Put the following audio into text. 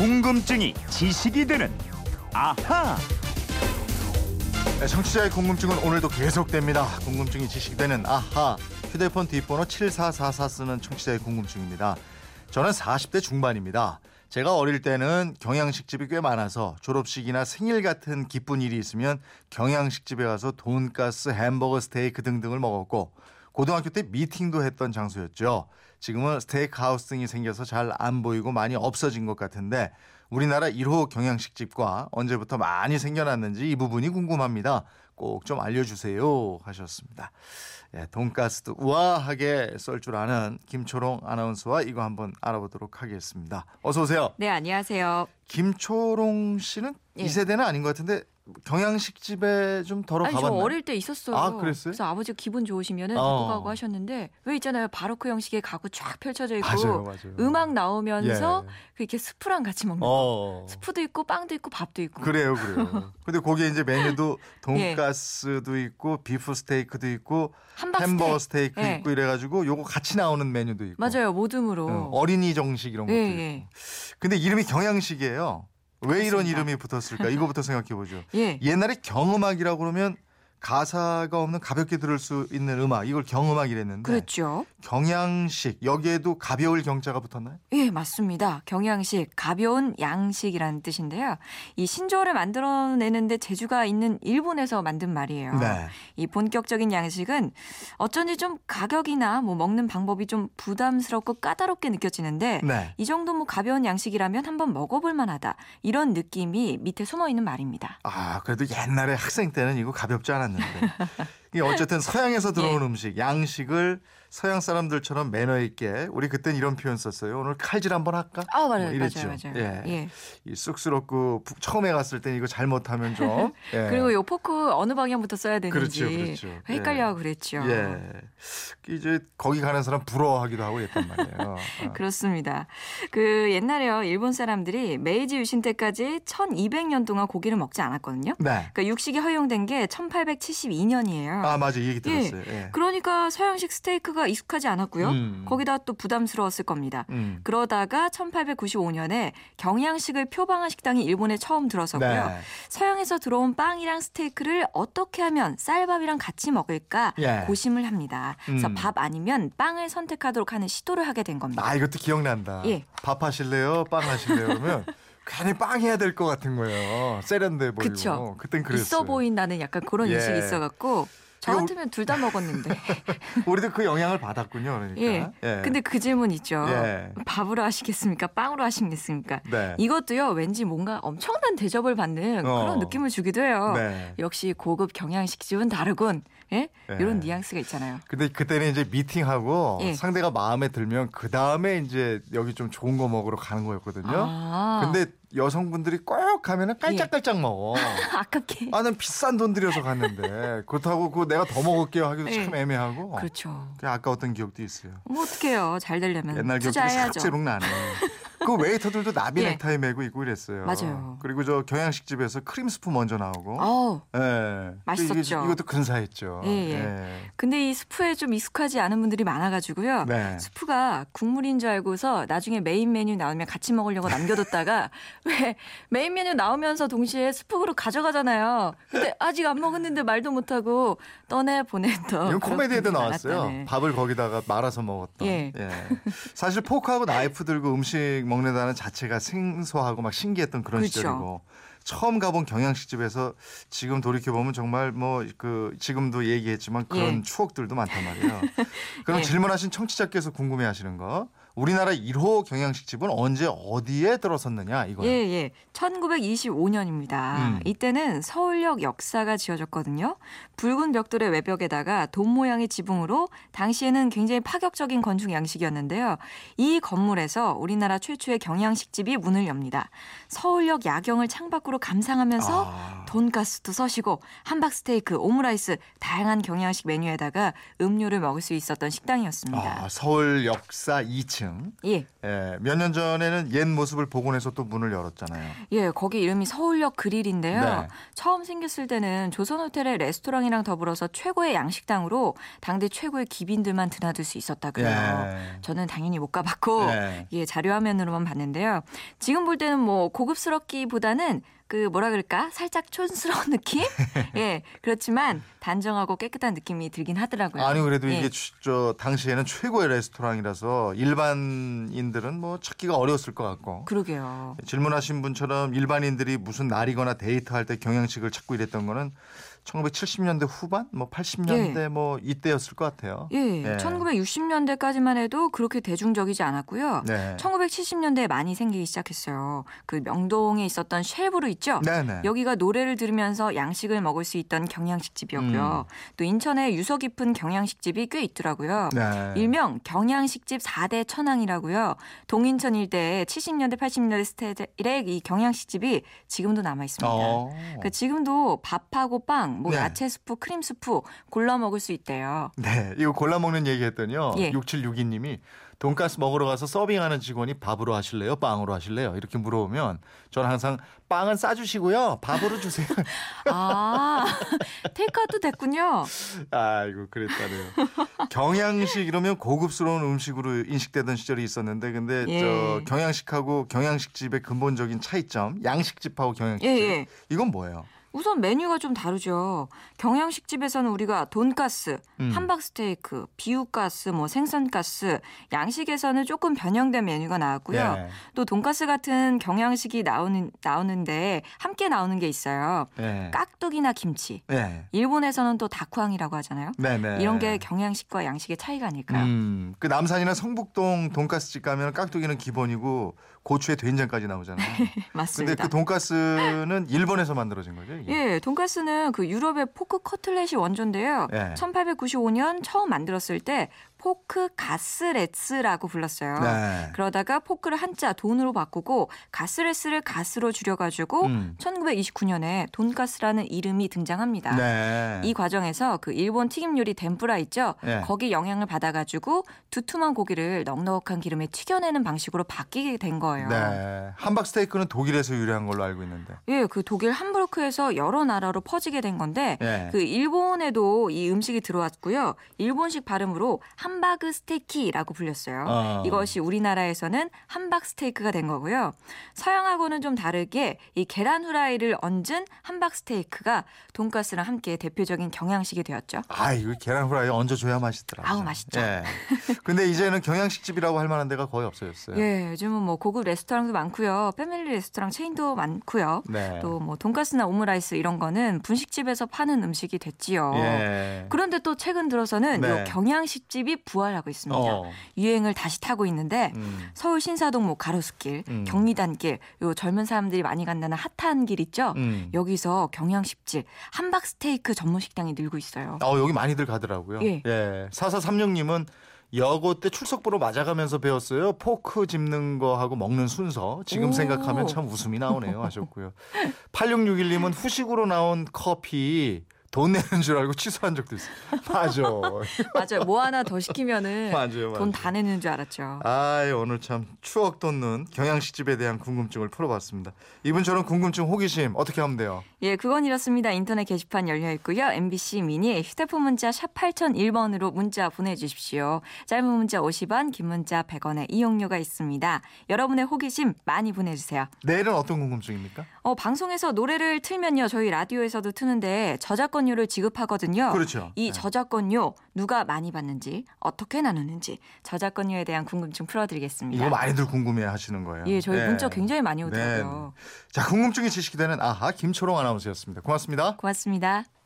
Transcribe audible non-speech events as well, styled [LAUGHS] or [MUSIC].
궁금증이 지식이 되는 아하. 네, 청취자의 궁금증은 오늘도 계속됩니다. 궁금증이 지식되는 아하. 휴대폰 뒷번호 7444 쓰는 청취자의 궁금증입니다. 저는 40대 중반입니다. 제가 어릴 때는 경양식집이 꽤 많아서 졸업식이나 생일 같은 기쁜 일이 있으면 경양식집에 가서 돈가스, 햄버거, 스테이크 등등을 먹었고 고등학교 때 미팅도 했던 장소였죠. 지금은 스테이크 하우스 등이 생겨서 잘 안 보이고 많이 없어진 것 같은데 우리나라 1호 경양식집과 언제부터 많이 생겨났는지 이 부분이 궁금합니다. 꼭 좀 알려주세요 하셨습니다. 예, 돈가스도 우아하게 썰 줄 아는 김초롱 아나운서와 이거 한번 알아보도록 하겠습니다. 어서 오세요. 네, 안녕하세요. 김초롱 씨는 예. 이 세대는 아닌 것 같은데 경양식 집에 좀 덜어 아니, 저 가봤나요? 어릴 때 있었어요. 아, 그랬어요? 그래서 아버지가 기분 좋으시면은 어. 데리고 가고 하셨는데 왜 있잖아요. 바로크 형식의 가구 쫙 펼쳐져 있고 맞아요, 맞아요. 음악 나오면서 예. 그렇게 스프랑 같이 먹는 거. 어. 스프도 있고 빵도 있고 밥도 있고. 그래요, 그래요. [LAUGHS] 근데 거기에 이제 메뉴도 예. 돈가스도 있고 비프 스테이크도 있고 햄버거 스테이크. 스테이크 예. 있고 이래 가지고 요거 같이 나오는 메뉴도 있고. 맞아요. 모듬으로. 어, 어린이 정식 이런 것도 예, 있고. 예. 근데 이름이 경양식이에요. 왜 이런. 이름이 붙었을까? 이거부터 생각해 보죠. 예. 옛날에 경음악이라고 그러면 가사가 없는 가볍게 들을 수 있는 음악 이걸 경음악이랬는데 그렇죠. 경양식 여기에도 가벼울 경자가 붙었나요? 예, 맞습니다. 경양식, 가벼운 양식이라는 뜻인데요. 이 신조어를 만들어내는데 재주가 있는 일본에서 만든 말이에요. 네. 이 본격적인 양식은 어쩐지 좀 가격이나 뭐 먹는 방법이 좀 부담스럽고 까다롭게 느껴지는데 네. 이 정도 뭐 가벼운 양식이라면 한번 먹어볼 만하다. 이런 느낌이 밑에 숨어 있는 말입니다. 아, 그래도 옛날에 학생 때는 이거 가볍지 않았 는데. 이게 어쨌든 서양에서 들어온 예. 음식, 양식을 서양 사람들처럼 매너 있게 우리 그땐 이런 표현 썼어요. 오늘 칼질 한번 할까? 아, 맞아요. 뭐 이랬죠. 맞아요. 맞아요. 예. 예. 이 쑥스럽고 부- 처음에 갔을 때 이거 잘못하면 좀. [LAUGHS] 예. 그리고 요 포크 어느 방향부터 써야 되는지 그렇죠, 그렇죠. 헷갈려하고 그랬죠. 예. 이제 거기 가는 사람 부러워하기도 하고 했단 말이에요. [LAUGHS] 어. 그렇습니다. 그 옛날에요. 일본 사람들이 메이지 유신 때까지 1200년 동안 고기를 먹지 않았거든요. 네. 그러니까 육식이 허용된 게 1872년이에요. 아, 맞아. 이 얘기 들었어요. 예. 그러니까 서양식 스테이크가 익숙하지 않았고요. 음. 거기다 또 부담스러웠을 겁니다. 음. 그러다가 1895년에 경양식을 표방한 식당이 일본에 처음 들어서고요. 네. 서양에서 들어온 빵이랑 스테이크를 어떻게 하면 쌀밥이랑 같이 먹을까 예. 고심을 합니다. 그래서 음. 밥 아니면 빵을 선택하도록 하는 시도를 하게 된 겁니다. 아, 이것도 기억난다. 예. 밥 하실래요? 빵 하실래요? 그러면 [LAUGHS] 괜히 빵 해야 될 것 같은 거예요. 세련돼 보이고. 그쵸. 그땐 그랬어요. 있어 보인다는 약간 그런 예. 인식이 있어갖고 저 같으면 둘 다 먹었는데. [LAUGHS] 우리도 그 영향을 받았군요. 그러니까. 예. 근데 그 질문 있죠. 예. 밥으로 하시겠습니까? 빵으로 하시겠습니까? 네. 이것도요, 왠지 뭔가 엄청난 대접을 받는 어. 그런 느낌을 주기도 해요. 네. 역시 고급 경양식집은 다르군. 예? 예. 이런 뉘앙스가 있잖아요. 근데 그때는 이제 미팅하고 예. 상대가 마음에 들면 그 다음에 이제 여기 좀 좋은 거 먹으러 가는 거였거든요. 아. 예. 근데 여성분들이 꼭 가면은 깔짝깔짝 먹어. [LAUGHS] 아깝게. 아, 난 비싼 돈 들여서 갔는데 그렇다고 그거 내가 더 먹을게요 하기도 예. 참 애매하고. 그렇죠. 그냥 아까웠던 기억도 있어요. 뭐 어떡해요. 잘 되려면 옛날 기억들이. 새록새록 나네. 그 웨이터들도 나비 예. 넥타이 메고 있고 이랬어요. 맞아요. 그리고 저 경양식집에서 크림 스프 먼저 나오고. 어우, 예. 맛있었죠. 이게, 이것도 근사했죠. 예, 예. 근데 이 스프에 좀 익숙하지 않은 분들이 많아가지고요. 네. 스프가 국물인 줄 알고서 나중에 메인 메뉴 나오면 같이 먹으려고 남겨뒀다가 [LAUGHS] 왜 메인 메뉴 나오면서 동시에 스프를 가져가잖아요. 근데 아직 안 먹었는데 말도 못하고 떠나 보냈던. 이건 코미디에도 나왔어요. 많았다네. 밥을 거기다가 말아서 먹었던. 예. 사실 포크하고 나이프 들고 음식 먹는다는 자체가 생소하고 막 신기했던 그런 그렇죠. 시절이고. 처음 가본 경양식집에서 지금 돌이켜 보면 정말 뭐 그 지금도 얘기했지만 그런 예. 추억들도 많단 말이에요. [LAUGHS] 그럼 예. 질문하신 청취자께서 궁금해하시는 거 우리나라 1호 경양식집은 언제 어디에 들어섰느냐 이거요. 예, 예. 1925년입니다. 음. 이때는 서울역 역사가 지어졌거든요. 붉은 벽돌의 외벽에다가 돔 모양의 지붕으로 당시에는 굉장히 파격적인 건축 양식이었는데요. 이 건물에서 우리나라 최초의 경양식집이 문을 엽니다. 서울역 야경을 창밖으로 감상하면서 아. 돈가스도 써시고 함박 스테이크, 오므라이스 다양한 경양식 메뉴에다가 음료를 먹을 수 있었던 식당이었습니다. 아, 서울 역사 2층. 예, 예, 몇 년 전에는 옛 모습을 복원해서 또 문을 열었잖아요. 예, 거기 이름이 서울역 그릴인데요. 네. 처음 생겼을 때는 조선 호텔의 레스토랑이랑 더불어서 최고의 양식당으로 당대 최고의 귀빈들만 드나들 수 있었다 그래요. 예. 저는 당연히 못 가봤고 예. 예, 자료 화면으로만 봤는데요. 지금 볼 때는 뭐 고급스럽기보다는 그 뭐라 그럴까 살짝 촌스러운 [LAUGHS] 느낌? 예, 그렇지만 단정하고 깨끗한 느낌이 들긴 하더라고요. 아니 그래도 예. 이게 추- 저 당시에는 최고의 레스토랑이라서 일반인들은 뭐 찾기가 어려웠을 것 같고 그러게요. 질문하신 분처럼 일반인들이 무슨 날이거나 데이트할 때 경양식을 찾고 이랬던 거는 1970년대 후반, 뭐 80년대 뭐 이때였을 것 같아요. 예, 예. 1960년대까지만 해도 그렇게 대중적이지 않았고요. 네. 1970년대에 많이 생기기 시작했어요. 그 명동에 있었던 쉘브루 있죠? 네네. 여기가 노래를 들으면서 양식을 먹을 수 있던 경양식 집이었고요. 음. 또 인천에 유서 깊은 경양식 집이 꽤 있더라고요. 네. 일명 경양식집 4대 천왕이라고요. 동인천 일대에 70년대 80년대 스타일의 이 경양식집이 지금도 남아 있습니다. 어. 그 지금도 밥하고 빵, 뭐 네. 야채 스프, 크림 스프 골라 먹을 수 있대요. 네, 이거 골라 먹는 얘기 했더니요. 예. 6762님이 돈가스 먹으러 가서 서빙하는 직원이 밥으로 하실래요? 빵으로 하실래요? 이렇게 물어보면 저는 항상 빵은 싸주시고요. 밥으로 주세요. [LAUGHS] 아, 테이크아웃도 됐군요. 아이고 그랬다네요. 경양식 이러면 고급스러운 음식으로 인식되던 시절이 있었는데 근데 예. 저 경양식하고 경양식집의 근본적인 차이점 양식집하고 경양식집 예, 예. 이건 뭐예요? 우선 메뉴가 좀 다르죠. 경양식 집에서는 우리가 돈가스, 음. 함박스테이크, 비우가스, 뭐 생선가스, 양식에서는 조금 변형된 메뉴가 나왔고요. 예. 또 돈가스 같은 경양식이 나오는 나오는데 함께 나오는 게 있어요. 예. 깍두기나 김치. 네. 일본에서는 또 다쿠앙이라고 하잖아요. 네네. 이런 게 경양식과 양식의 차이가 아닐까요? 음, 그 남산이나 성북동 돈가스집 가면 깍두기는 기본이고 고추에 된장까지 나오잖아요. [LAUGHS] 근데 맞습니다. 그 돈가스는 일본에서 만들어진 거죠? 이게? 예, 돈가스는 그 유럽의 포크 커틀렛이 원조인데요. 예. 1895년 처음 만들었을 때 포크 가스레츠라고 불렀어요. 네. 그러다가 포크를 한자 돈으로 바꾸고 가스레스를 가스로 줄여가지고 음. 1929년에 돈가스라는 이름이 등장합니다. 네. 이 과정에서 그 일본 튀김 요리 덴푸라 있죠? 네. 거기 영향을 받아가지고 두툼한 고기를 넉넉한 기름에 튀겨내는 방식으로 바뀌게 된 거예요. 네. 함박 스테이크는 독일에서 유래한 걸로 알고 있는데. 예, 그 독일 함부르크에서 여러 나라로 퍼지게 된 건데 예. 그 일본에도 이 음식이 들어왔고요. 일본식 발음으로 함 바그 스테이키라고 불렸어요. 어. 이것이 우리나라에서는 함박 스테이크가 된 거고요. 서양하고는 좀 다르게 이 계란 후라이를 얹은 함박 스테이크가 돈가스랑 함께 대표적인 경양식이 되었죠. 아, 이거 계란 후라이 얹어줘야 맛있더라고요. 아우, 맛있죠. 예. 근데 이제는 경양식집이라고 할 만한 데가 거의 없어졌어요. 예, 요즘은 뭐 고급 레스토랑도 많고요. 패밀리 레스토랑 체인도 많고요. 네. 또뭐 돈가스나 오므라이스 이런 거는 분식집에서 파는 음식이 됐지요. 예. 그런데 또 최근 들어서는 네. 요 경양식집이 부활하고 있습니다. 어. 유행을 다시 타고 있는데 음. 서울 신사동 뭐 가로수길, 음. 경리단길, 요 젊은 사람들이 많이 간다는 핫한 길 있죠. 음. 여기서 경양식집, 함박 스테이크 전문 식당이 늘고 있어요. 어, 여기 많이들 가더라고요. 예. 예. 4436님은 여고 때 출석 보러 맞아가면서 배웠어요. 포크 집는 거하고 먹는 순서. 지금 오. 생각하면 참 웃음이 나오네요. 하셨고요. 8661님은 후식으로 나온 커피 돈 내는 줄 알고 취소한 적도 있어요. [LAUGHS] 맞아. 맞아요. 뭐 하나 더 시키면은 [LAUGHS] 맞아요. 돈 맞아요. 다 내는 줄 알았죠. 아, 오늘 참 추억 돋는 경양식집에 대한 궁금증을 풀어봤습니다. 이분처럼 궁금증, 호기심 어떻게 하면 돼요? 예, 그건 이렇습니다. 인터넷 게시판 열려 있고요. MBC 미니 휴대폰 문자 샵 8001번으로 문자 보내주십시오. 짧은 문자 50원, 긴 문자 100원의 이용료가 있습니다. 여러분의 호기심 많이 보내주세요. 내일은 어떤 궁금증입니까? 어, 방송에서 노래를 틀면요. 저희 라디오에서도 트는데 저작권 료를 지급하거든요. 그렇죠. 이 네. 저작권료 누가 많이 받는지 어떻게 나누는지 저작권료에 대한 궁금증 풀어드리겠습니다. 이거 많이들 궁금해 하시는 거예요. 예, 저희 네. 문자 굉장히 많이 오더라고요. 자, 궁금증이 지식이 되는 아하 김초롱 아나운서였습니다. 고맙습니다. 고맙습니다.